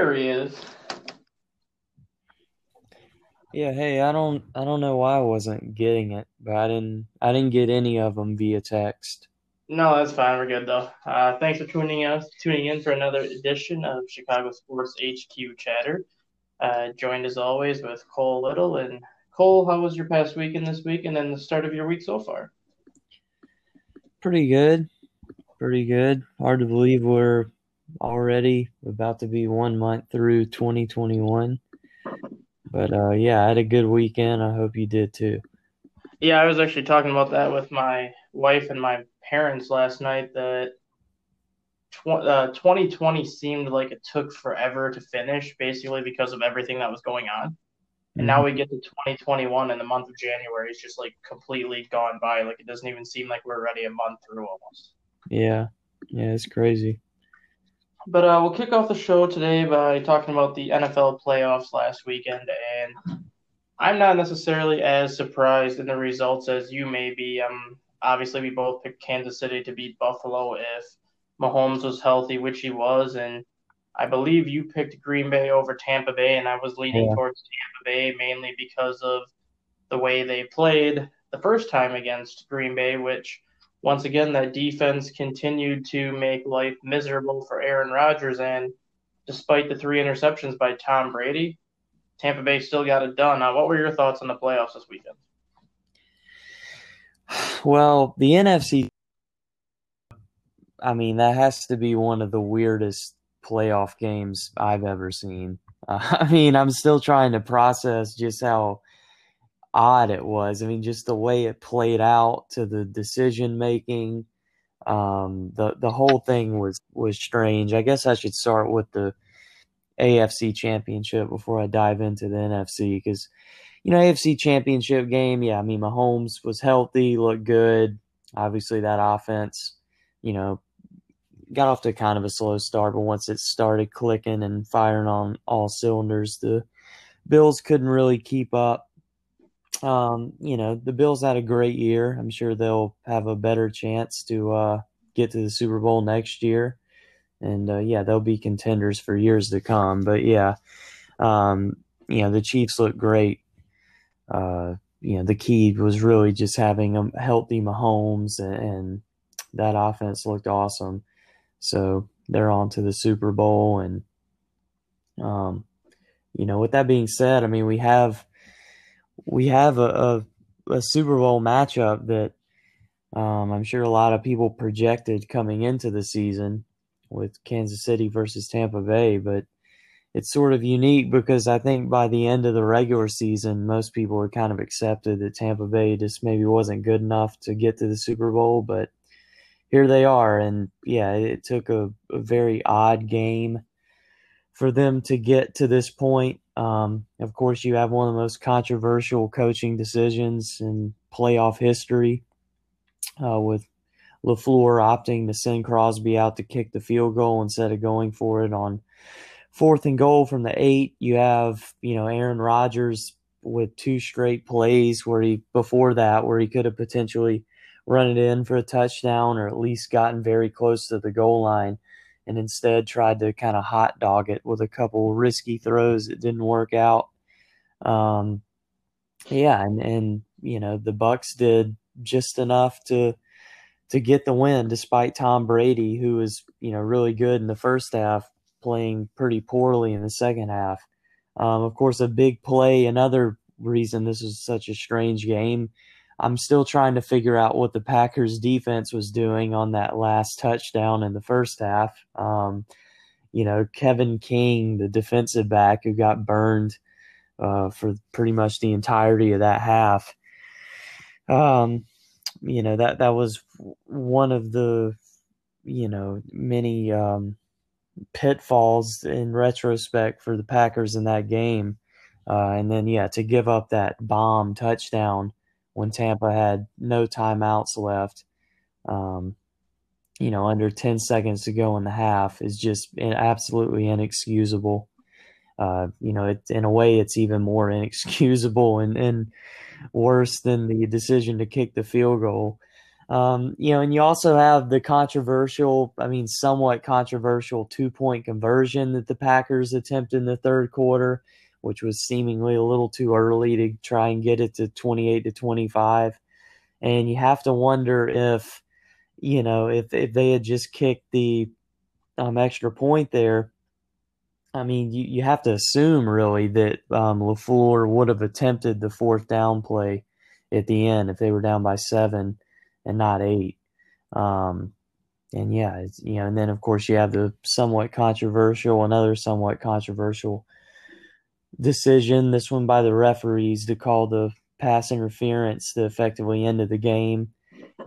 There he is. Yeah, hey, I don't I don't know why I wasn't getting it, but I didn't I didn't get any of them via text. No, that's fine. We're good though. Uh, thanks for tuning us tuning in for another edition of Chicago Sports HQ Chatter. Uh, joined as always with Cole Little and Cole. How was your past week and this week, and then the start of your week so far? Pretty good, pretty good. Hard to believe we're already about to be one month through 2021. But uh, yeah, I had a good weekend. I hope you did too. Yeah, I was actually talking about that with my wife and my parents last night. That tw- uh, 2020 seemed like it took forever to finish, basically because of everything that was going on. And now we get to 2021, and the month of January is just like completely gone by. Like it doesn't even seem like we're already a month through almost. Yeah, yeah, it's crazy. But uh, we'll kick off the show today by talking about the NFL playoffs last weekend, and I'm not necessarily as surprised in the results as you may be. Um, obviously, we both picked Kansas City to beat Buffalo if Mahomes was healthy, which he was, and I believe you picked Green Bay over Tampa Bay, and I was leaning Yeah. towards Tampa Bay mainly because of the way they played the first time against Green Bay, which once again that defense continued to make life miserable for Aaron Rodgers, and despite the three interceptions by Tom Brady, Tampa Bay still got it done. Now, what were your thoughts on the playoffs this weekend? Well, the NFC, I mean, that has to be one of the weirdest playoff games I've ever seen. Uh, I mean, I'm still trying to process just how odd it was. I mean, just the way it played out to the decision making. Um, the the whole thing was was strange. I guess I should start with the AFC Championship before I dive into the NFC because you know AFC Championship game. Yeah, I mean Mahomes was healthy, looked good. Obviously, that offense, you know, got off to kind of a slow start, but once it started clicking and firing on all cylinders, the Bills couldn't really keep up. Um, you know, the Bills had a great year. I'm sure they'll have a better chance to uh, get to the Super Bowl next year. And uh, yeah, they'll be contenders for years to come. But yeah, um, you know, the Chiefs look great. Uh, you know, the key was really just having a healthy Mahomes, and, and that offense looked awesome. So they're on to the Super Bowl. And, um, you know, with that being said, I mean, we have we have a, a, a Super Bowl matchup that um, I'm sure a lot of people projected coming into the season with Kansas City versus Tampa Bay, but it's sort of unique because I think by the end of the regular season, most people had kind of accepted that Tampa Bay just maybe wasn't good enough to get to the Super Bowl, but here they are. And yeah, it took a, a very odd game for them to get to this point. Um, of course, you have one of the most controversial coaching decisions in playoff history uh, with LaFleur opting to send Crosby out to kick the field goal instead of going for it on fourth and goal from the eight. You have, you know, Aaron Rodgers with two straight plays where he, before that, where he could have potentially run it in for a touchdown or at least gotten very close to the goal line and instead tried to kind of hot dog it with a couple risky throws that didn't work out. Um, yeah, and, and you know the Bucs did just enough to to get the win, despite Tom Brady, who was you know really good in the first half, playing pretty poorly in the second half. Um, of course, a big play. Another reason this was such a strange game. I'm still trying to figure out what the Packers defense was doing on that last touchdown in the first half. Um, you know, Kevin King, the defensive back who got burned uh, for pretty much the entirety of that half. Um, you know that that was one of the you know many um, pitfalls in retrospect for the Packers in that game. Uh, and then yeah, to give up that bomb touchdown when Tampa had no timeouts left, um, you know, under 10 seconds to go in the half is just absolutely inexcusable. Uh, you know, it, in a way, it's even more inexcusable and, and worse than the decision to kick the field goal. Um, you know, and you also have the controversial, I mean, somewhat controversial two point conversion that the Packers attempted in the third quarter, which was seemingly a little too early to try and get it to 28 to 25. And you have to wonder if, you know, if, if they had just kicked the um, extra point there, I mean, you, you have to assume really that um, LaFleur would have attempted the fourth down play at the end if they were down by seven and not eight. Um, and yeah, you know, and then of course you have the somewhat controversial, another somewhat controversial decision. This one by the referees to call the pass interference that effectively ended the game.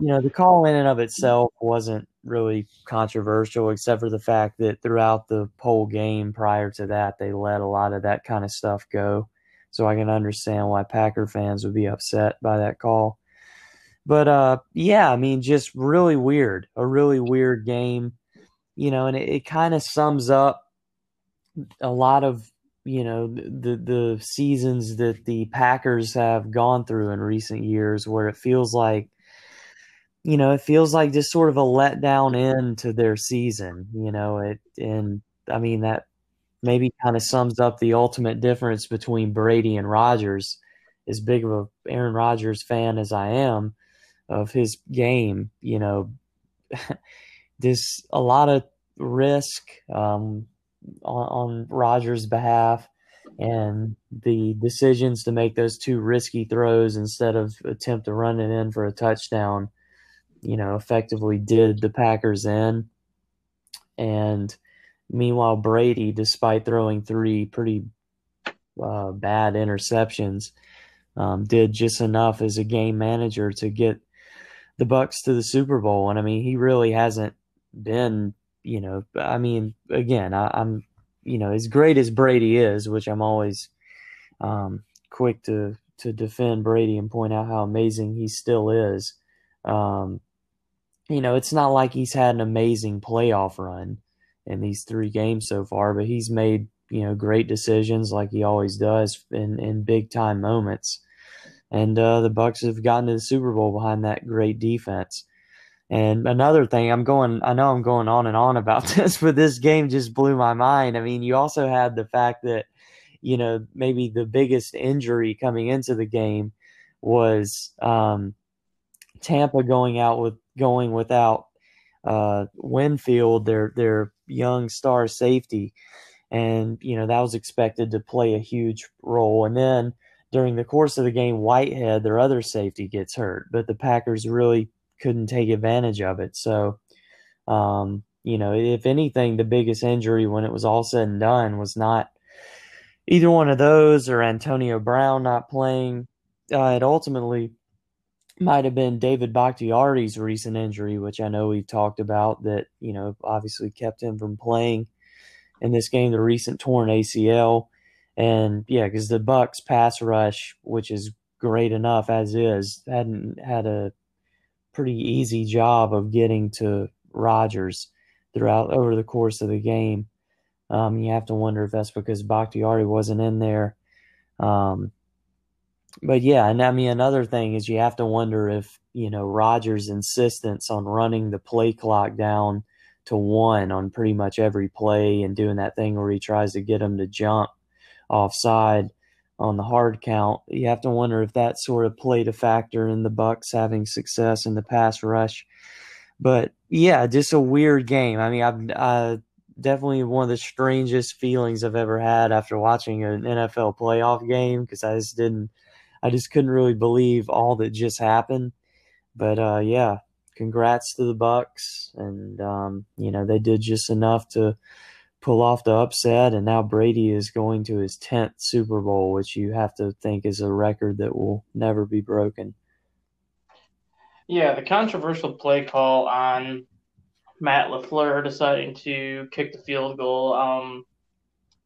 You know, the call in and of itself wasn't really controversial, except for the fact that throughout the whole game prior to that, they let a lot of that kind of stuff go. So I can understand why Packer fans would be upset by that call. But uh, yeah, I mean, just really weird, a really weird game, you know, and it, it kind of sums up a lot of you know the the seasons that the Packers have gone through in recent years, where it feels like you know, it feels like just sort of a letdown end to their season, you know, it and I mean that maybe kind of sums up the ultimate difference between Brady and Rodgers. As big of a Aaron Rodgers fan as I am of his game, you know, there's a lot of risk um, on, on Rodgers' behalf, and the decisions to make those two risky throws instead of attempt to run it in for a touchdown you know, effectively did the Packers in. And meanwhile, Brady, despite throwing three pretty uh, bad interceptions, um, did just enough as a game manager to get the Bucs to the Super Bowl. And I mean, he really hasn't been, you know, I mean, again, I, am you know, as great as Brady is, which I'm always um, quick to to defend Brady and point out how amazing he still is. Um, you know, it's not like he's had an amazing playoff run in these three games so far, but he's made, you know, great decisions like he always does in, in big time moments. And uh, the Bucs have gotten to the Super Bowl behind that great defense. And another thing, I'm going, I know I'm going on and on about this, but this game just blew my mind. I mean, you also had the fact that, you know, maybe the biggest injury coming into the game was um, Tampa going out with going without uh, Winfield, their their young star safety, and you know that was expected to play a huge role. And then during the course of the game, Whitehead, their other safety, gets hurt, but the Packers really couldn't take advantage of it. So, um, you know, if anything, the biggest injury when it was all said and done was not either one of those or Antonio Brown not playing. Uh, it ultimately might have been David Bakhtiari's recent injury, which I know we've talked about that, you know, obviously kept him from playing in this game, the recent torn ACL. And yeah, because the Bucs pass rush, which is great enough as is, hadn't had a pretty easy job of getting to Rodgers throughout over the course of the game. Um, you have to wonder if that's because Bakhtiari wasn't in there. Um, but yeah, and I mean another thing is you have to wonder if you know Rodgers' insistence on running the play clock down to one on pretty much every play and doing that thing where he tries to get him to jump offside on the hard count. You have to wonder if that sort of played a factor in the Bucs having success in the pass rush. But yeah, just a weird game. I mean, I've uh, definitely one of the strangest feelings I've ever had after watching an NFL playoff game because I just didn't I just couldn't really believe all that just happened. But uh, yeah, congrats to the Bucs, and um, you know they did just enough to pull off the upset, and now Brady is going to his tenth Super Bowl, which you have to think is a record that will never be broken. Yeah, the controversial play call on Matt LaFleur deciding to kick the field goal. Um,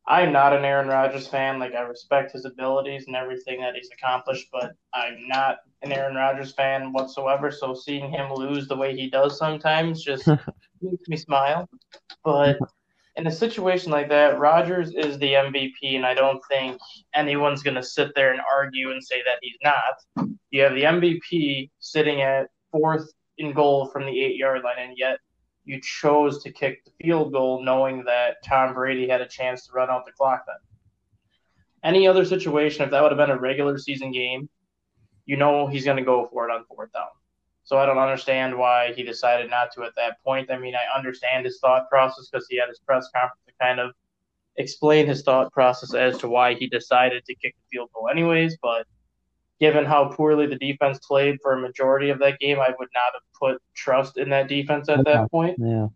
I'm not an Aaron Rodgers fan. Like I respect his abilities and everything that he's accomplished, but I'm not an Aaron Rodgers fan whatsoever. So seeing him lose the way he does sometimes just makes me smile. But in a situation like that, Rodgers is the MVP, and I don't think anyone's going to sit there and argue and say that he's not. You have the MVP sitting at fourth in goal from the eight yard line, and yet you chose to kick the field goal knowing that Tom Brady had a chance to run out the clock then. Any other situation, if that would have been a regular season game, you know he's going to go for it on fourth down. So I don't understand why he decided not to at that point. I mean, I understand his thought process because he had his press conference to kind of explain his thought process as to why he decided to kick the field goal anyways, but given how poorly the defense played for a majority of that game, I would not have put trust in that defense at that point. Yeah.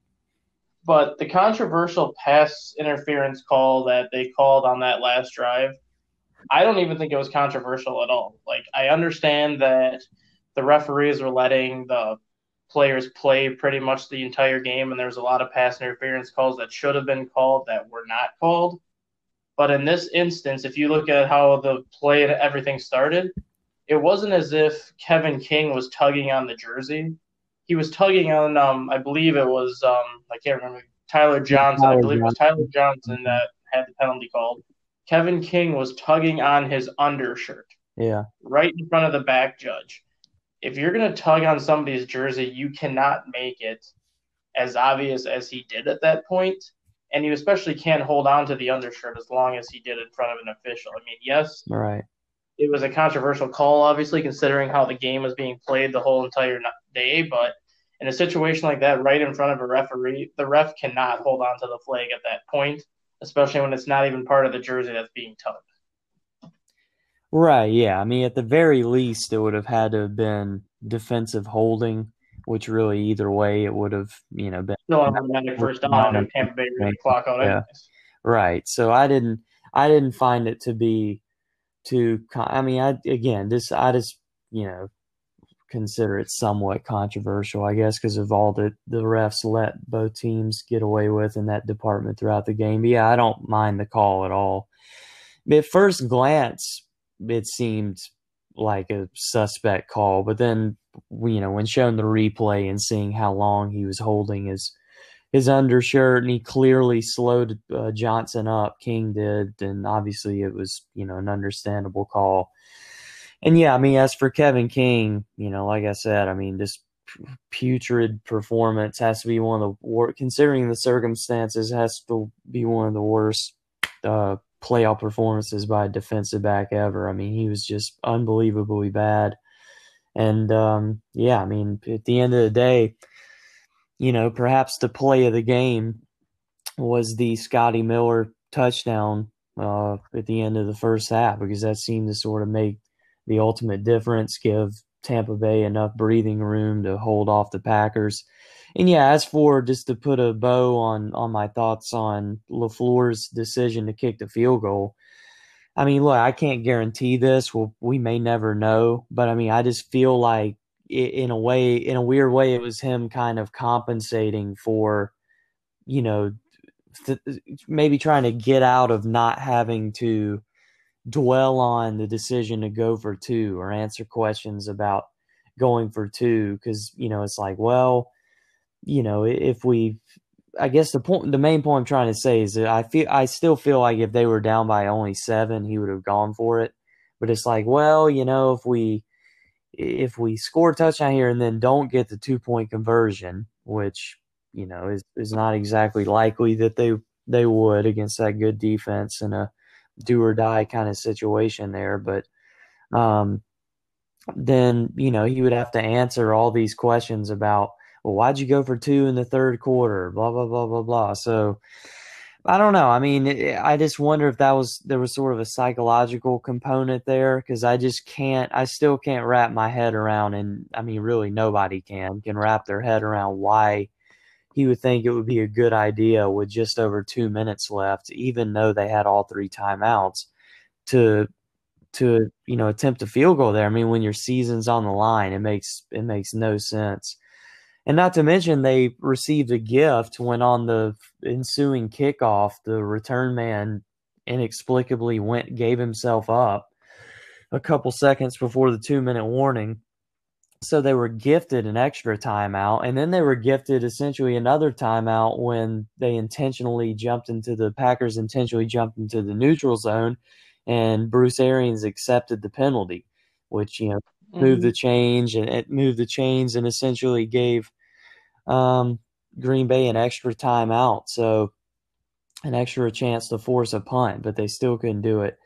But the controversial pass interference call that they called on that last drive, I don't even think it was controversial at all. Like, I understand that the referees were letting the players play pretty much the entire game, and there was a lot of pass interference calls that should have been called that were not called. But in this instance, if you look at how the play and everything started, it wasn't as if Kevin King was tugging on the jersey. He was tugging on, um, I believe it was, um, I can't remember, Tyler Johnson. Tyler I believe Johnson. it was Tyler Johnson that had the penalty called. Kevin King was tugging on his undershirt. Yeah. Right in front of the back judge. If you're going to tug on somebody's jersey, you cannot make it as obvious as he did at that point. And you especially can't hold on to the undershirt as long as he did in front of an official. I mean, yes, right it was a controversial call, obviously, considering how the game was being played the whole entire day. But in a situation like that, right in front of a referee, the ref cannot hold on to the flag at that point, especially when it's not even part of the jersey that's being tugged. Right. Yeah. I mean, at the very least, it would have had to have been defensive holding, which really either way it would have, you know, been still automatic first down and Tampa Bay really clock out. Yeah. Anyways. Right. So I didn't, I didn't find it to be too. I mean I again this I just you know consider it somewhat controversial I guess because of all the the refs let both teams get away with in that department throughout the game. But yeah, I don't mind the call at all. At first glance, it seemed like a suspect call, but then you know when shown the replay and seeing how long he was holding his his undershirt and he clearly slowed uh, Johnson up. King did, and obviously it was you know an understandable call. And yeah, I mean, as for Kevin King, you know, like I said, I mean, this putrid performance has to be one of the worst, considering the circumstances, has to be one of the worst uh, playoff performances by a defensive back ever. I mean, he was just unbelievably bad. And um, yeah, I mean, at the end of the day, you know, perhaps the play of the game was the Scotty Miller touchdown uh, at the end of the first half because that seemed to sort of make the ultimate difference, give Tampa Bay enough breathing room to hold off the Packers. And yeah, as for just to put a bow on on my thoughts on LaFleur's decision to kick the field goal, I mean, look, I can't guarantee this. Well, we may never know, but I mean, I just feel like in a way, in a weird way, it was him kind of compensating for, you know, th- maybe trying to get out of not having to dwell on the decision to go for two or answer questions about going for two because you know it's like well you know if we i guess the point the main point i'm trying to say is that i feel i still feel like if they were down by only seven he would have gone for it. But it's like well you know if we if we score a touchdown here and then don't get the two point conversion, which you know is is not exactly likely that they they would against that good defense in a do or die kind of situation there, but um, then you know he would have to answer all these questions about well why'd you go for two in the third quarter blah blah blah blah blah so I don't know. I mean, I just wonder if that was there was sort of a psychological component there because I just can't. I still can't wrap my head around, and I mean, really, nobody can can wrap their head around why he would think it would be a good idea with just over two minutes left, even though they had all three timeouts, to to you know attempt a field goal there. I mean, when your season's on the line, it makes it makes no sense. And not to mention, they received a gift when on the ensuing kickoff, the return man inexplicably went gave himself up a couple seconds before the two minute warning. So they were gifted an extra timeout, and then they were gifted essentially another timeout when they intentionally jumped into the Packers intentionally jumped into the neutral zone, and Bruce Arians accepted the penalty, which you know moved mm-hmm. the change and it moved the chains and essentially gave um, Green Bay an extra timeout, so an extra chance to force a punt, but they still couldn't do it.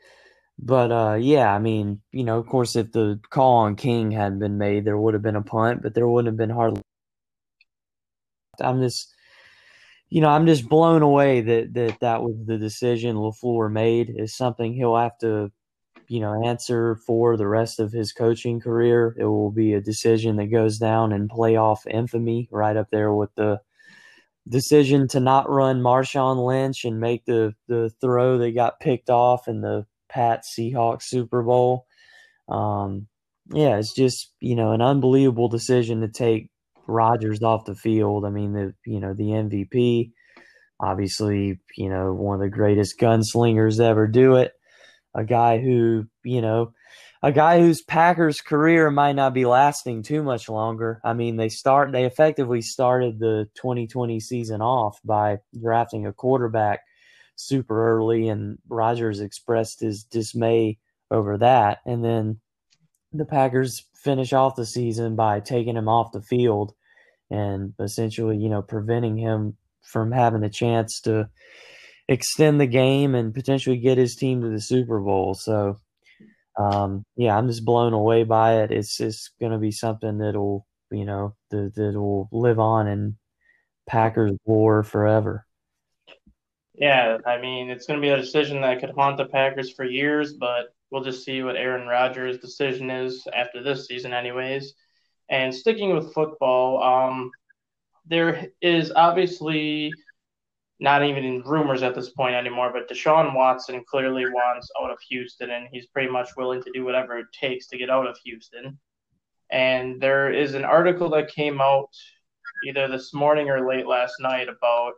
But uh, yeah, I mean, you know, of course, if the call on King hadn't been made, there would have been a punt, but there wouldn't have been hardly. I'm just, you know, I'm just blown away that that that was the decision LaFleur made. Is something he'll have to, you know, answer for the rest of his coaching career. It will be a decision that goes down in playoff infamy, right up there with the decision to not run Marshawn Lynch and make the the throw that got picked off in the Pat Seahawks Super Bowl. Um, yeah, it's just you know an unbelievable decision to take Rodgers off the field. I mean, the you know the MVP, obviously you know one of the greatest gunslingers ever do it. A guy who you know a guy whose Packers career might not be lasting too much longer. I mean, they start they effectively started the 2020 season off by drafting a quarterback super early, and Rodgers expressed his dismay over that. And then the Packers finish off the season by taking him off the field and essentially, you know, preventing him from having a chance to extend the game and potentially get his team to the Super Bowl. So um, yeah, I'm just blown away by it. It's just going to be something that'll, you know, that, that'll live on in Packers lore forever. Yeah, I mean, it's going to be a decision that could haunt the Packers for years, but we'll just see what Aaron Rodgers' decision is after this season, anyways. And sticking with football, um, there is obviously not even in rumors at this point anymore, but Deshaun Watson clearly wants out of Houston, and he's pretty much willing to do whatever it takes to get out of Houston. And there is an article that came out either this morning or late last night about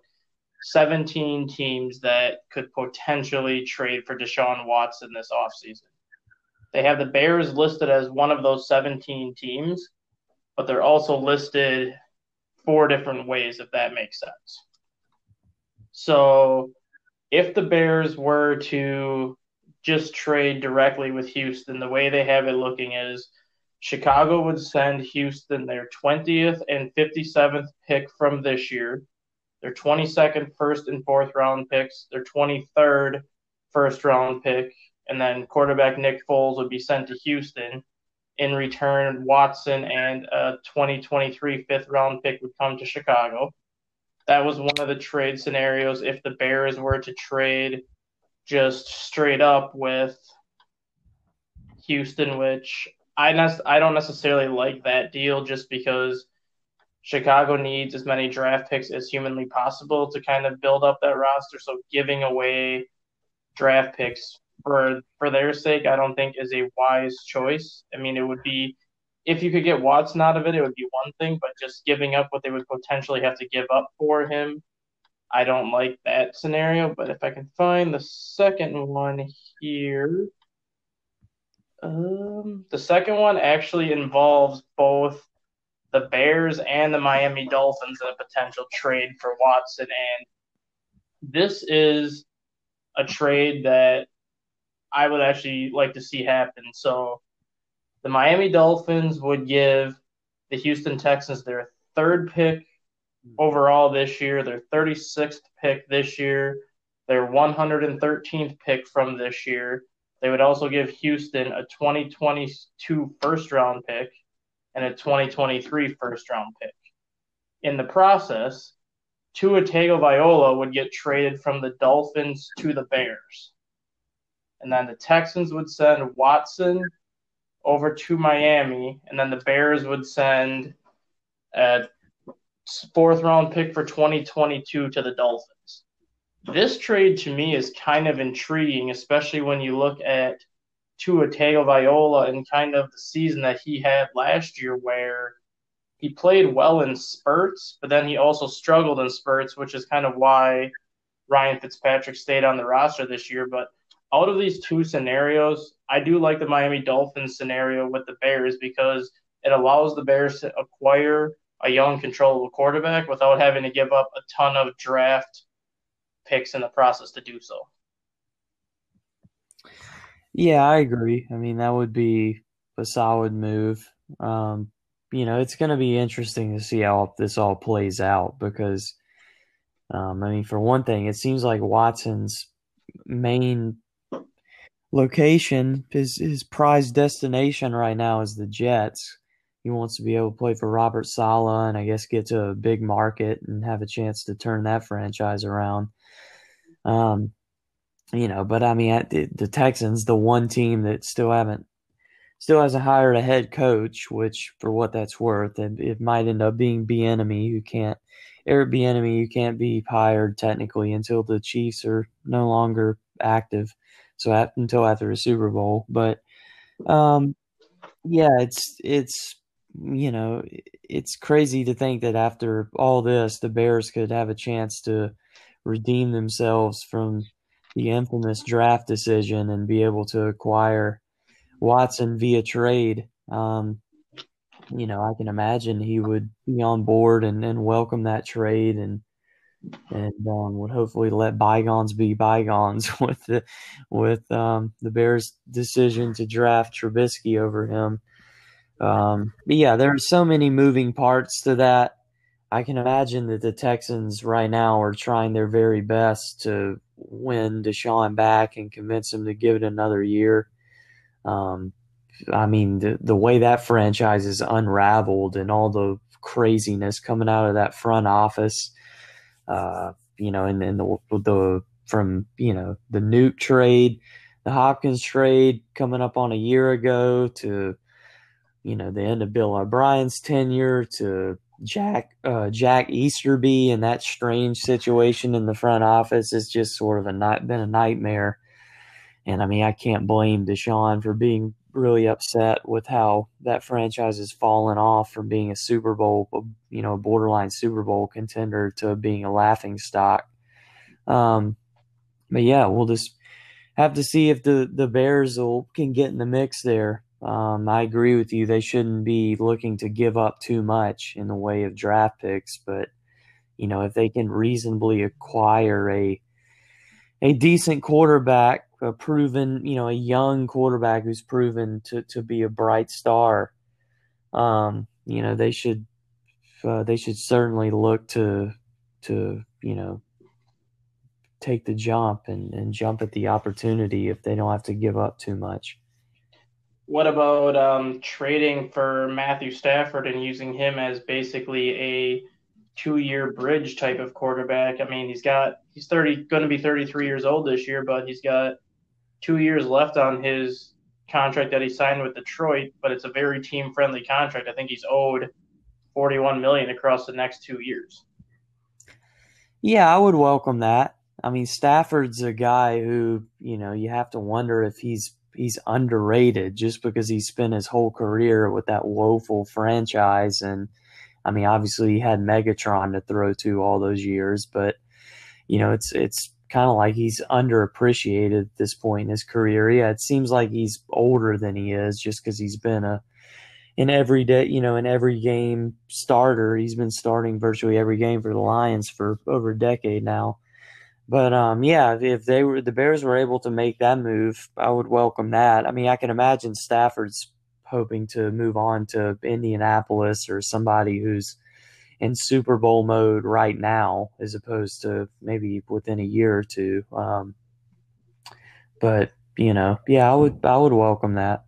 17 teams that could potentially trade for Deshaun Watson this offseason. They have the Bears listed as one of those 17 teams, but they're also listed four different ways, if that makes sense. So if the Bears were to just trade directly with Houston, the way they have it looking is Chicago would send Houston their 20th and 57th pick from this year, their 22nd first and fourth round picks, their 23rd first round pick, and then quarterback Nick Foles would be sent to Houston. In return, Watson and a 2023 fifth round pick would come to Chicago that was one of the trade scenarios if the Bears were to trade just straight up with Houston, which I ne- I don't necessarily like that deal just because Chicago needs as many draft picks as humanly possible to kind of build up that roster. So giving away draft picks for for their sake, I don't think is a wise choice. I mean, it would be if you could get Watson out of it, it would be one thing, but just giving up what they would potentially have to give up for him, I don't like that scenario. But if I can find the second one here, um, the second one actually involves both the Bears and the Miami Dolphins in a potential trade for Watson. And this is a trade that I would actually like to see happen. So the Miami Dolphins would give the Houston Texans their third pick overall this year, their 36th pick this year, their 113th pick from this year. They would also give Houston a 2022 first round pick and a 2023 first round pick. In the process, Tua Tagovailoa would get traded from the Dolphins to the Bears. And then the Texans would send Watson over to Miami, and then the Bears would send a fourth round pick for 2022 to the Dolphins. This trade to me is kind of intriguing, especially when you look at Tua Tagovailoa and kind of the season that he had last year, where he played well in spurts, but then he also struggled in spurts, which is kind of why Ryan Fitzpatrick stayed on the roster this year. But out of these two scenarios, I do like the Miami Dolphins scenario with the Bears because it allows the Bears to acquire a young, controllable quarterback without having to give up a ton of draft picks in the process to do so. Yeah, I agree. I mean, that would be a solid move. Um, you know, it's going to be interesting to see how this all plays out because, um, I mean, for one thing, it seems like Watson's main location, his his prized destination right now is the Jets. He wants to be able to play for Robert Saleh and I guess get to a big market and have a chance to turn that franchise around. Um, you know, but I mean, the, the Texans, the one team that still haven't, still hasn't hired a head coach, which for what that's worth, it, it might end up being Bieniemy who can't, Eric Bieniemy who can't be hired technically until the Chiefs are no longer active, so at, until after the Super Bowl. But um, yeah, it's it's you know it's crazy to think that after all this, the Bears could have a chance to redeem themselves from the infamous draft decision and be able to acquire Watson via trade. Um, you know, I can imagine he would be on board and, and welcome that trade and and um, would hopefully let bygones be bygones with the with um, the Bears' decision to draft Trubisky over him. Um, but yeah, there are so many moving parts to that. I can imagine that the Texans right now are trying their very best to win Deshaun back and convince him to give it another year. Um, I mean, the the way that franchise is unraveled and all the craziness coming out of that front office, uh, you know, and, then the the from you know the Nuke trade, the Hopkins trade coming up on a year ago to you know the end of Bill O'Brien's tenure to Jack uh, Jack Easterby and that strange situation in the front office has just sort of a night been a nightmare. And I mean, I can't blame Deshaun for being really upset with how that franchise has fallen off from being a Super Bowl, you know, a borderline Super Bowl contender to being a laughing stock. Um, but yeah, we'll just have to see if the the Bears will can get in the mix there. Um, I agree with you. They shouldn't be looking to give up too much in the way of draft picks, but you know, if they can reasonably acquire a a decent quarterback, a proven, you know, a young quarterback who's proven to, to be a bright star, um, you know, they should uh, they should certainly look to to you know take the jump and, and jump at the opportunity if they don't have to give up too much. What about um, trading for Matthew Stafford and using him as basically a two-year bridge type of quarterback? I mean, he's got he's thirty, going to be thirty-three years old this year, but he's got two years left on his contract that he signed with Detroit. But it's a very team-friendly contract. I think he's owed forty-one million across the next two years. Yeah, I would welcome that. I mean, Stafford's a guy who you know you have to wonder if he's he's underrated just because he spent his whole career with that woeful franchise and I mean obviously he had Megatron to throw to all those years but you know it's it's kind of like he's underappreciated at this point in his career. Yeah it seems like he's older than he is just because he's been a in every day you know in every game starter. He's been starting virtually every game for the Lions for over a decade now. But um, yeah, if they were the Bears were able to make that move, I would welcome that. I mean, I can imagine Stafford's hoping to move on to Indianapolis or somebody who's in Super Bowl mode right now, as opposed to maybe within a year or two. Um, but you know, yeah, I would I would welcome that.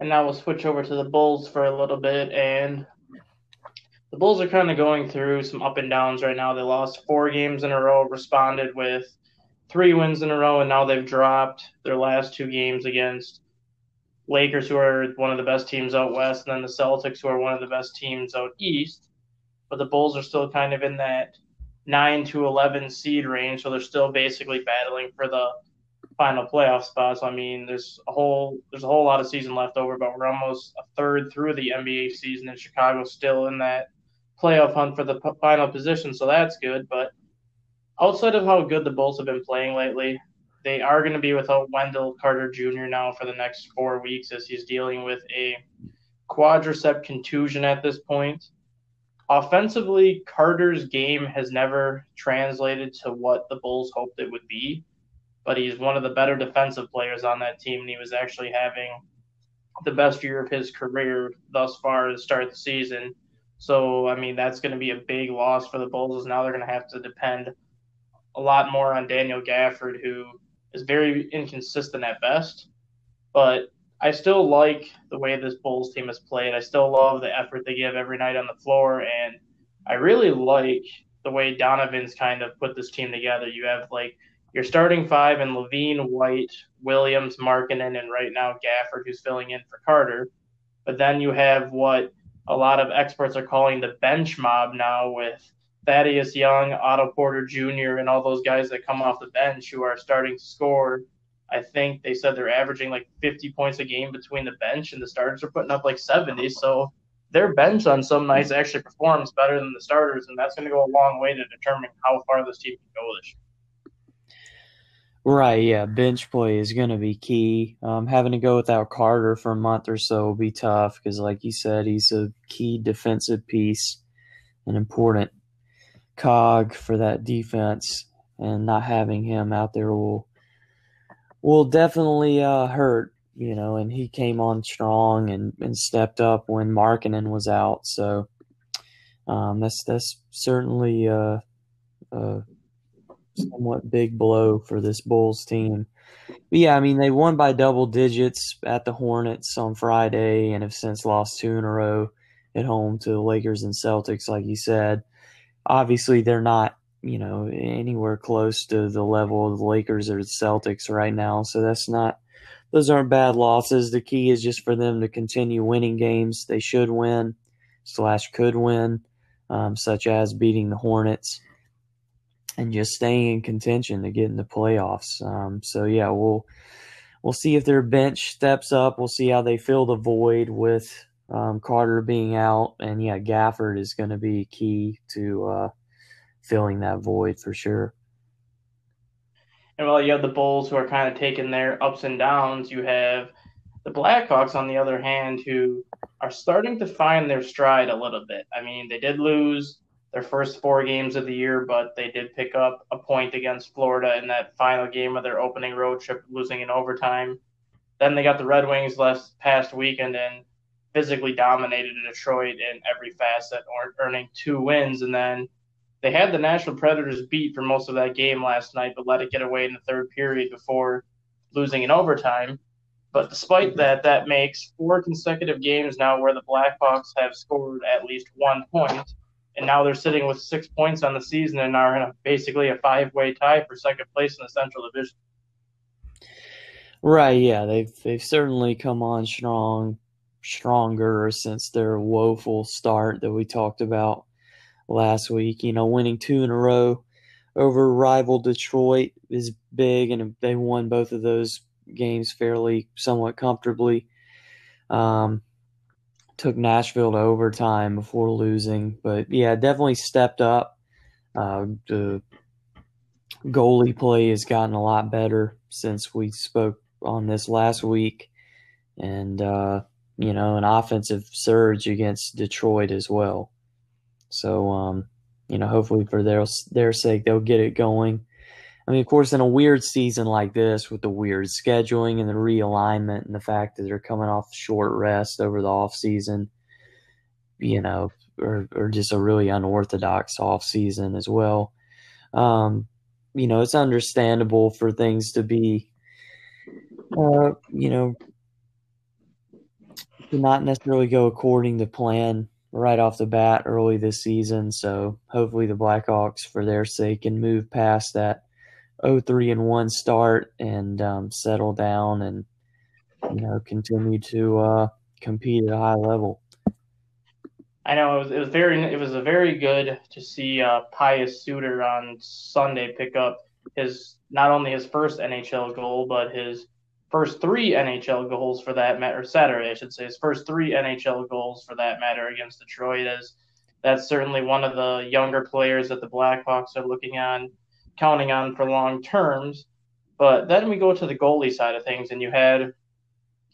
And now we'll switch over to the Bulls for a little bit, and the Bulls are kind of going through some up and downs right now. They lost four games in a row, responded with three wins in a row, and now they've dropped their last two games against Lakers, who are one of the best teams out west, and then the Celtics, who are one of the best teams out east. But the Bulls are still kind of in that nine to eleven seed range, so they're still basically battling for the final playoff spots. I mean, there's a whole there's a whole lot of season left over, but we're almost a third through the NBA season, and Chicago's still in that playoff hunt for the p- final position, so that's good. But outside of how good the Bulls have been playing lately, they are going to be without Wendell Carter Jr. now for the next four weeks as he's dealing with a quadricep contusion at this point. Offensively, Carter's game has never translated to what the Bulls hoped it would be, but he's one of the better defensive players on that team, and he was actually having the best year of his career thus far to start the season. So, I mean, that's going to be a big loss for the Bulls. Now they're going to have to depend a lot more on Daniel Gafford, who is very inconsistent at best. But I still like the way this Bulls team has played. I still love the effort they give every night on the floor. And I really like the way Donovan's kind of put this team together. You have like your starting five and LaVine, White, Williams, Markkanen, and right now Gafford, who's filling in for Carter. But then you have what a lot of experts are calling the bench mob now with Thaddeus Young, Otto Porter Jr., and all those guys that come off the bench who are starting to score. I think they said they're averaging like 50 points a game between the bench, and the starters are putting up like 70. So their bench on some nights actually performs better than the starters, and that's going to go a long way to determine how far this team can go this year. Right, yeah, bench play is going to be key. Um, having to go without Carter for a month or so will be tough because, like you said, he's a key defensive piece, and important cog for that defense, and not having him out there will will definitely uh, hurt. You know, and he came on strong and, and stepped up when Markkanen was out, so um, that's that's certainly uh, uh, somewhat big blow for this Bulls team. But yeah, I mean they won by double digits at the Hornets on Friday and have since lost two in a row at home to the Lakers and Celtics, like you said. Obviously, they're not you know anywhere close to the level of the Lakers or the Celtics right now, so that's not those aren't bad losses. The key is just for them to continue winning games. They should win slash could win, um, such as beating the Hornets and just staying in contention to get in the playoffs. Um, so yeah, we'll we'll see if their bench steps up. We'll see how they fill the void with um, Carter being out, and yeah, Gafford is going to be key to uh, filling that void for sure. And while you have the Bulls who are kind of taking their ups and downs, you have the Blackhawks on the other hand who are starting to find their stride a little bit. I mean, they did lose their first four games of the year, but they did pick up a point against Florida in that final game of their opening road trip, losing in overtime. Then they got the Red Wings last past weekend and physically dominated Detroit in every facet, or earning two wins. And then they had the Nashville Predators beat for most of that game last night, but let it get away in the third period before losing in overtime. But despite that, that makes four consecutive games now where the Blackhawks have scored at least one point and now they're sitting with six points on the season and are in a, basically a five-way tie for second place in the Central Division. Right, yeah, they've they've certainly come on strong, stronger since their woeful start that we talked about last week. You know, winning two in a row over rival Detroit is big, and they won both of those games fairly, somewhat comfortably. Um, took Nashville to overtime before losing. But yeah, definitely stepped up. Uh, the goalie play has gotten a lot better since we spoke on this last week. And, uh, you know, an offensive surge against Detroit as well. So, um, you know, hopefully for their their sake, they'll get it going. I mean, of course, in a weird season like this, with the weird scheduling and the realignment, and the fact that they're coming off short rest over the off season, you know, or or just a really unorthodox off season as well. Um, you know, it's understandable for things to be, uh, you know, not necessarily go according to plan right off the bat early this season. So hopefully the Blackhawks, for their sake, can move past that 0-3 and 1 start and um, settle down and you know continue to uh, compete at a high level. I know it was it was very it was a very good to see uh, Pius Suter on Sunday pick up his not only his first NHL goal but his first three NHL goals for that matter. Saturday, I should say, his first three NHL goals for that matter against Detroit. is that's certainly one of the younger players that the Blackhawks are looking on counting on for long terms. But then we go to the goalie side of things, and you had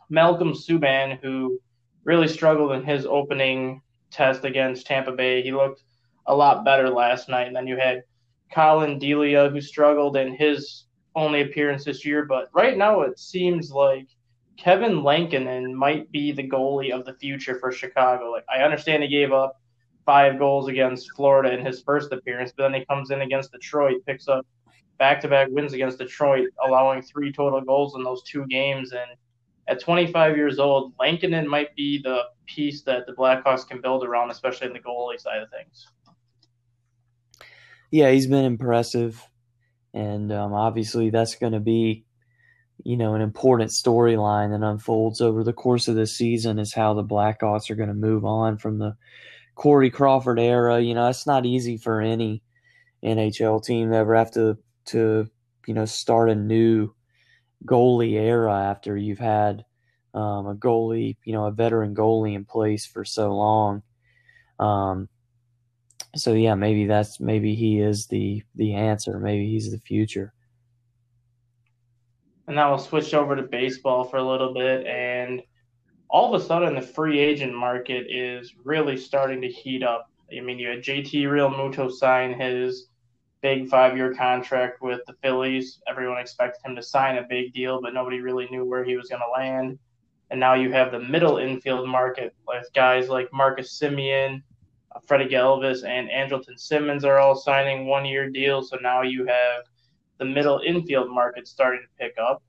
Malcolm Subban, who really struggled in his opening test against Tampa Bay. He looked a lot better last night. And then you had Collin Delia, who struggled in his only appearance this year. But right now, it seems like Kevin Lankinen might be the goalie of the future for Chicago. Like I understand he gave up five goals against Florida in his first appearance, but then he comes in against Detroit, picks up back to back wins against Detroit, allowing three total goals in those two games. And at 25 years old, Lankinen might be the piece that the Blackhawks can build around, especially in the goalie side of things. Yeah, he's been impressive. And um, obviously, that's going to be you know, an important storyline that unfolds over the course of the season is how the Blackhawks are going to move on from the Corey Crawford era. You know, it's not easy for any NHL team to ever have to to you know start a new goalie era after you've had um, a goalie, you know, a veteran goalie in place for so long. Um, so yeah, maybe that's maybe he is the the answer. Maybe he's the future and now we'll switch over to baseball for a little bit. And all of a sudden, the free agent market is really starting to heat up. I mean, you had JT Realmuto sign his big five year contract with the Phillies. Everyone expected him to sign a big deal, but nobody really knew where he was going to land. And now you have the middle infield market with guys like Marcus Semien, Freddie Galvis, and Andrelton Simmons are all signing one year deals. So now you have the middle infield market starting to pick up.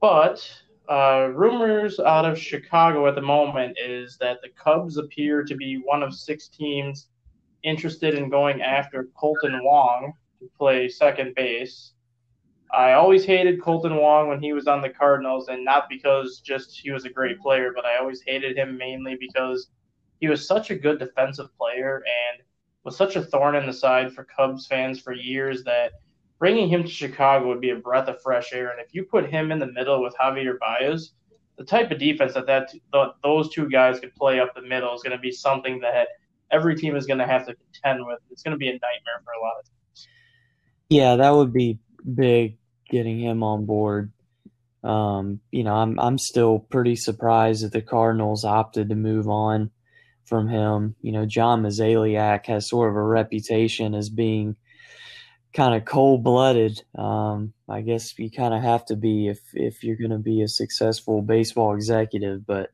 But uh, rumors out of Chicago at the moment is that the Cubs appear to be one of six teams interested in going after Kolten Wong to play second base. I always hated Kolten Wong when he was on the Cardinals, and not because just he was a great player, but I always hated him mainly because he was such a good defensive player and was such a thorn in the side for Cubs fans for years that bringing him to Chicago would be a breath of fresh air. And if you put him in the middle with Javier Baez, the type of defense that, that those two guys could play up the middle is going to be something that every team is going to have to contend with. It's going to be a nightmare for a lot of teams. Yeah, that would be big getting him on board. Um, you know, I'm I'm still pretty surprised that the Cardinals opted to move on from him. You know, John Mozeliak has sort of a reputation as being kind of cold blooded. Um, I guess you kind of have to be if if you're going to be a successful baseball executive. But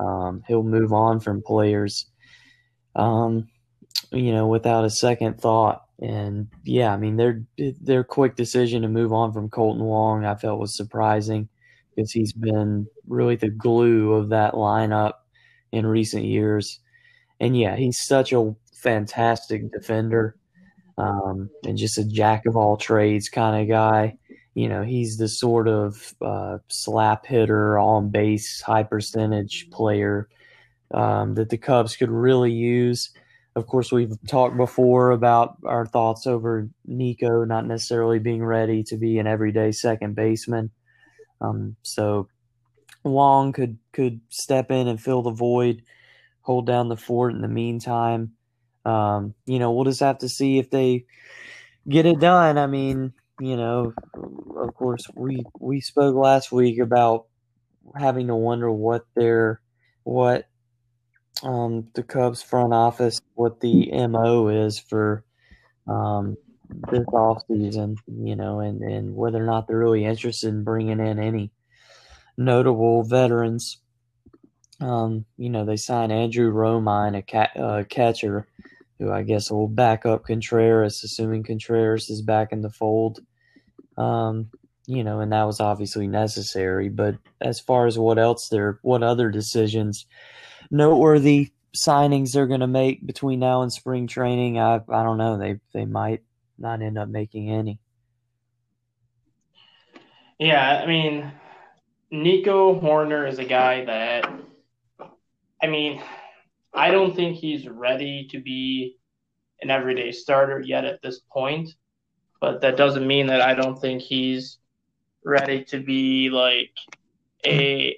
um, he'll move on from players, um, you know, without a second thought. And yeah, I mean their their quick decision to move on from Kolten Wong, I felt was surprising because he's been really the glue of that lineup in recent years. And yeah, he's such a fantastic defender um, and just a jack of all trades kind of guy. You know, he's the sort of uh, slap hitter, on base, high percentage player um, that the Cubs could really use. Of course, we've talked before about our thoughts over Nico not necessarily being ready to be an everyday second baseman. Um, so Wong could could step in and fill the void, hold down the fort in the meantime. Um, you know, we'll just have to see if they get it done. I mean, you know, of course, we we spoke last week about having to wonder what their what um, the Cubs front office what the mo is for um, this off season, you know, and and whether or not they're really interested in bringing in any notable veterans. Um, you know, they signed Andrew Romine, a cat, uh, catcher, who I guess will back up Contreras, assuming Contreras is back in the fold. Um, you know, and that was obviously necessary. But as far as what else there, what other decisions, noteworthy signings they're going to make between now and spring training, I I don't know. They they might not end up making any. Yeah, I mean, Nico Hoerner is a guy that, I mean, I don't think he's ready to be an everyday starter yet at this point, but that doesn't mean that I don't think he's ready to be like a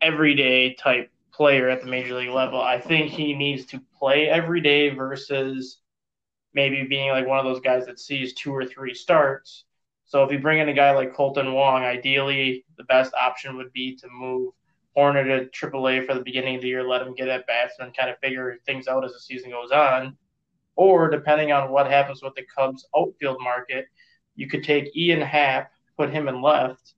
everyday type player at the major league level. I think he needs to play every day versus maybe being like one of those guys that sees two or three starts. So if you bring in a guy like Kolten Wong, ideally the best option would be to move Hoerner to AAA for the beginning of the year, let him get at bats, and then kind of figure things out as the season goes on. Or depending on what happens with the Cubs outfield market, you could take Ian Happ, put him in left,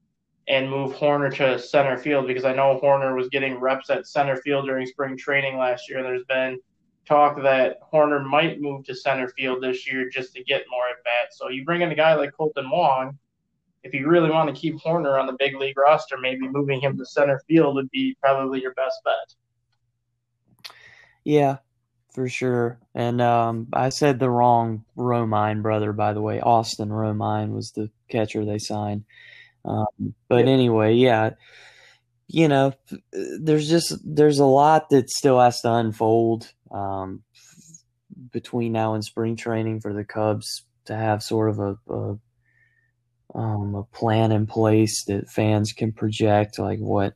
and move Hoerner to center field because I know Hoerner was getting reps at center field during spring training last year. There's been talk that Hoerner might move to center field this year just to get more at bats. So you bring in a guy like Kolten Wong. If you really want to keep Hoerner on the big league roster, maybe moving him to center field would be probably your best bet. Yeah, for sure. And um, I said the wrong Romine brother, by the way. Austin Romine was the catcher they signed. Um, but yeah. anyway, yeah, you know, there's just there's a lot that still has to unfold um, between now and spring training for the Cubs to have sort of a, a um, a plan in place that fans can project, like what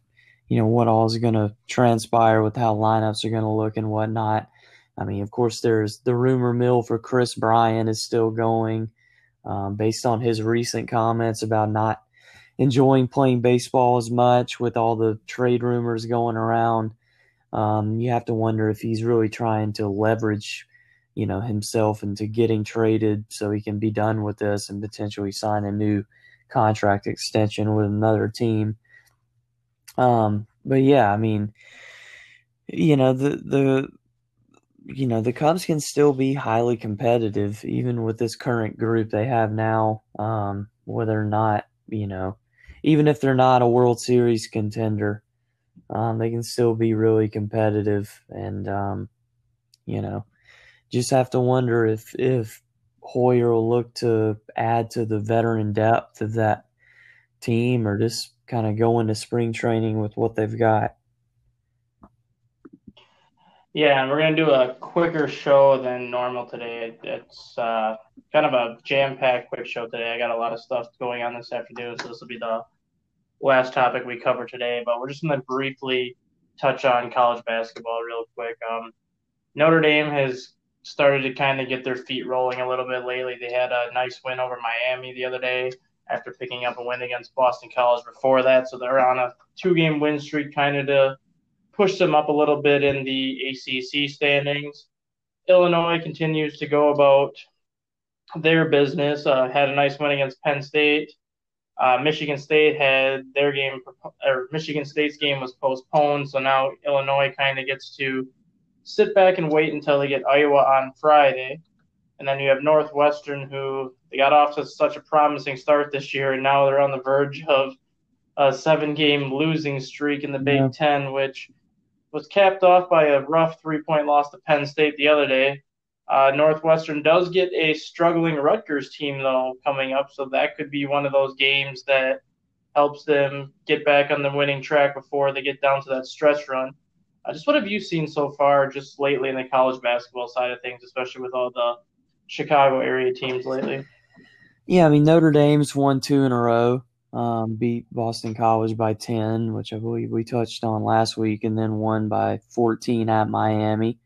you know what all is going to transpire with how lineups are going to look and whatnot. I mean, of course, there's the rumor mill for Kris Bryant is still going, um, based on his recent comments about not enjoying playing baseball as much with all the trade rumors going around. Um, you have to wonder if he's really trying to leverage, you know, himself into getting traded so he can be done with this and potentially sign a new contract extension with another team. Um, but yeah, I mean, you know, the the you know the Cubs can still be highly competitive even with this current group they have now. Um, whether or not you know even if they're not a World Series contender, um, they can still be really competitive. And um, you know, just have to wonder if if Hoyer will look to add to the veteran depth of that team, or just kind of go into spring training with what they've got. Yeah, and we're gonna do a quicker show than normal today. It's uh, kind of a jam-packed quick show today. I got a lot of stuff going on this afternoon, so this will be the last topic we cover today, but we're just going to briefly touch on college basketball real quick. Um, Notre Dame has started to kind of get their feet rolling a little bit lately. They had a nice win over Miami the other day after picking up a win against Boston College before that. So they're on a two game win streak, kind of to push them up a little bit in the ACC standings. Illinois continues to go about their business. Uh, had a nice win against Penn State. Uh, Michigan State had their game, or Michigan State's game was postponed, so now Illinois kind of gets to sit back and wait until they get Iowa on Friday. And then you have Northwestern, who they got off to such a promising start this year, and now they're on the verge of a seven game losing streak in the Big yeah. Ten, which was capped off by a rough three point loss to Penn State the other day. Uh, Northwestern does get a struggling Rutgers team though coming up, so that could be one of those games that helps them get back on the winning track before they get down to that stretch run. Uh, just what have you seen so far, just lately in the college basketball side of things, especially with all the Chicago area teams lately? Yeah, I mean Notre Dame's won two in a row. Um, beat Boston College by ten, which I believe we touched on last week, and then won by fourteen at Miami.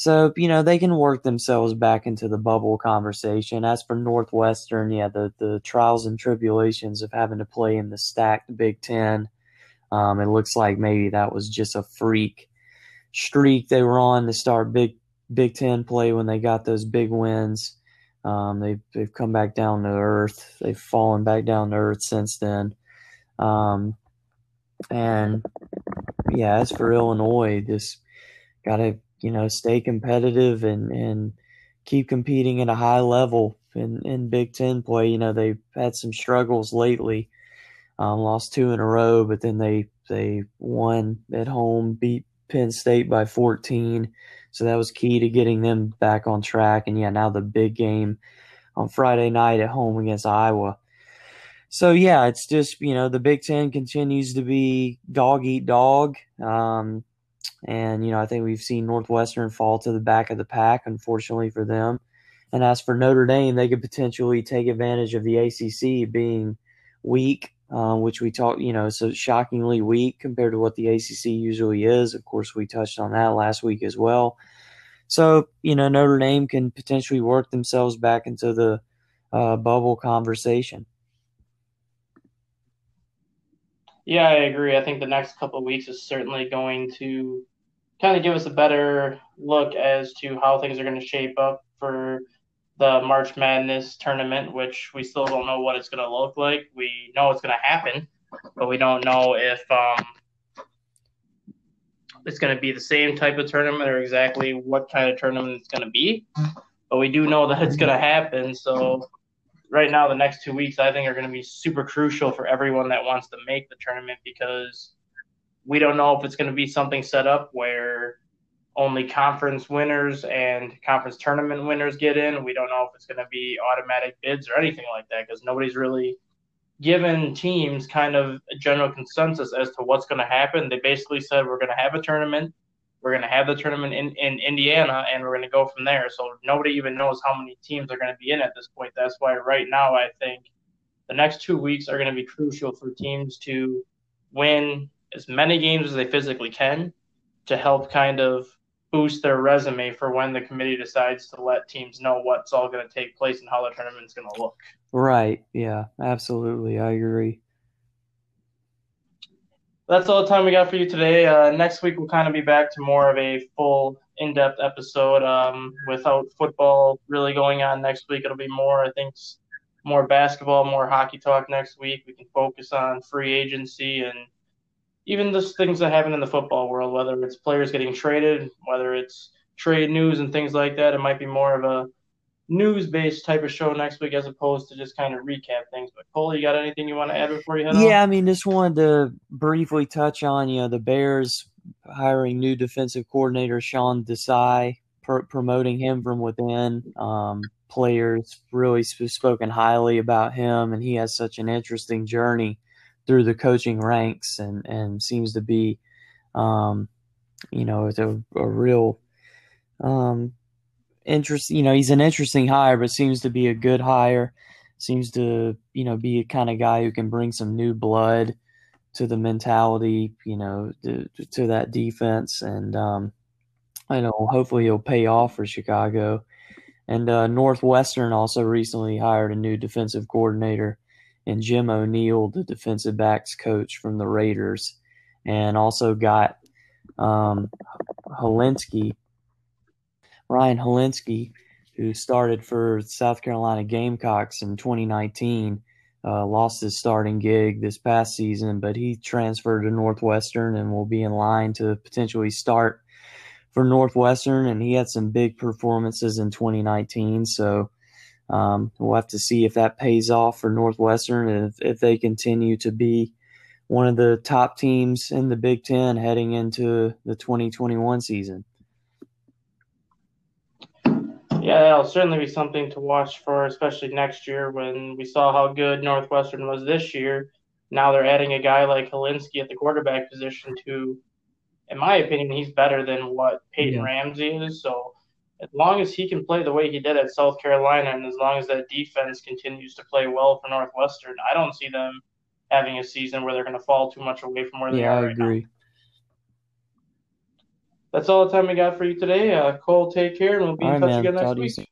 So, you know, they can work themselves back into the bubble conversation. As for Northwestern, yeah, the, the trials and tribulations of having to play in the stacked Big Ten, um, it looks like maybe that was just a freak streak they were on to start Big Big Ten play when they got those big wins. Um, they've, they've come back down to earth. They've fallen back down to earth since then. Um, and yeah, as for Illinois, just got to you know, stay competitive and, and keep competing at a high level in, in Big Ten play. You know, they've had some struggles lately. Um, lost two in a row, but then they they won at home, beat Penn State by 14. So that was key to getting them back on track. And yeah, now the big game on Friday night at home against Iowa. So yeah, it's just you know the Big Ten continues to be dog eat dog. Um, and, you know, I think we've seen Northwestern fall to the back of the pack, unfortunately for them. And as for Notre Dame, they could potentially take advantage of the ACC being weak, uh, which we talked, you know, so shockingly weak compared to what the ACC usually is. Of course, we touched on that last week as well. So, you know, Notre Dame can potentially work themselves back into the uh, bubble conversation. Yeah, I agree. I think the next couple weeks is certainly going to kind of give us a better look as to how things are going to shape up for the March Madness tournament, which we still don't know what it's going to look like. We know it's going to happen. but we don't know if um, it's going to be the same type of tournament or exactly what kind of tournament it's going to be. But we do know that it's going to happen. So right now, the next two weeks, I think, are going to be super crucial for everyone that wants to make the tournament because we don't know if it's going to be something set up where only conference winners and conference tournament winners get in. We don't know if it's going to be automatic bids or anything like that because nobody's really given teams kind of a general consensus as to what's going to happen. They basically said we're going to have a tournament. We're going to have the tournament in, in Indiana, and we're going to go from there. So nobody even knows how many teams are going to be in at this point. That's why right now I think the next two weeks are going to be crucial for teams to win as many games as they physically can to help kind of boost their resume for when the committee decides to let teams know what's all going to take place and how the tournament's going to look. Right. Yeah, absolutely. I agree. That's all the time we got for you today. Uh, next week, we'll kind of be back to more of a full, in depth episode um, without football really going on next week. It'll be more, I think, more basketball, more hockey talk next week. We can focus on free agency and even just things that happen in the football world, whether it's players getting traded, whether it's trade news and things like that. It might be more of a news based type of show next week as opposed to just kind of recap things. But Cole, you got anything you want to add before you head yeah, on? Yeah, I mean, just wanted to briefly touch on you know the Bears hiring new defensive coordinator Sean Desai, pr- promoting him from within. Um, players really spoken highly about him, and he has such an interesting journey through the coaching ranks and, and seems to be, um, you know, it's a, a real um, interest. You know, he's an interesting hire, but seems to be a good hire. Seems to, you know, be a kind of guy who can bring some new blood to the mentality, you know, to, to that defense. And, um, I know hopefully he'll pay off for Chicago. And uh, Northwestern also recently hired a new defensive coordinator and Jim O'Neill, the defensive backs coach from the Raiders, and also got um, Hilinski, Ryan Hilinski, who started for South Carolina Gamecocks in 2019. Uh, lost his starting gig this past season, but he transferred to Northwestern and will be in line to potentially start for Northwestern. And he had some big performances in 2019. So um, we'll have to see if that pays off for Northwestern and if, if they continue to be one of the top teams in the Big Ten heading into the 2021 season. Yeah, that'll certainly be something to watch for, especially next year when we saw how good Northwestern was this year. Now they're adding a guy like Hilinski at the quarterback position to, in my opinion, he's better than what Peyton yeah. Ramsey is. So as long as he can play the way he did at South Carolina, and as long as that defense continues to play well for Northwestern, I don't see them having a season where they're going to fall too much away from where they are. Yeah, I agree. Now. That's all the time we got for you today. Uh, Cole, take care, and we'll be all in touch again next week.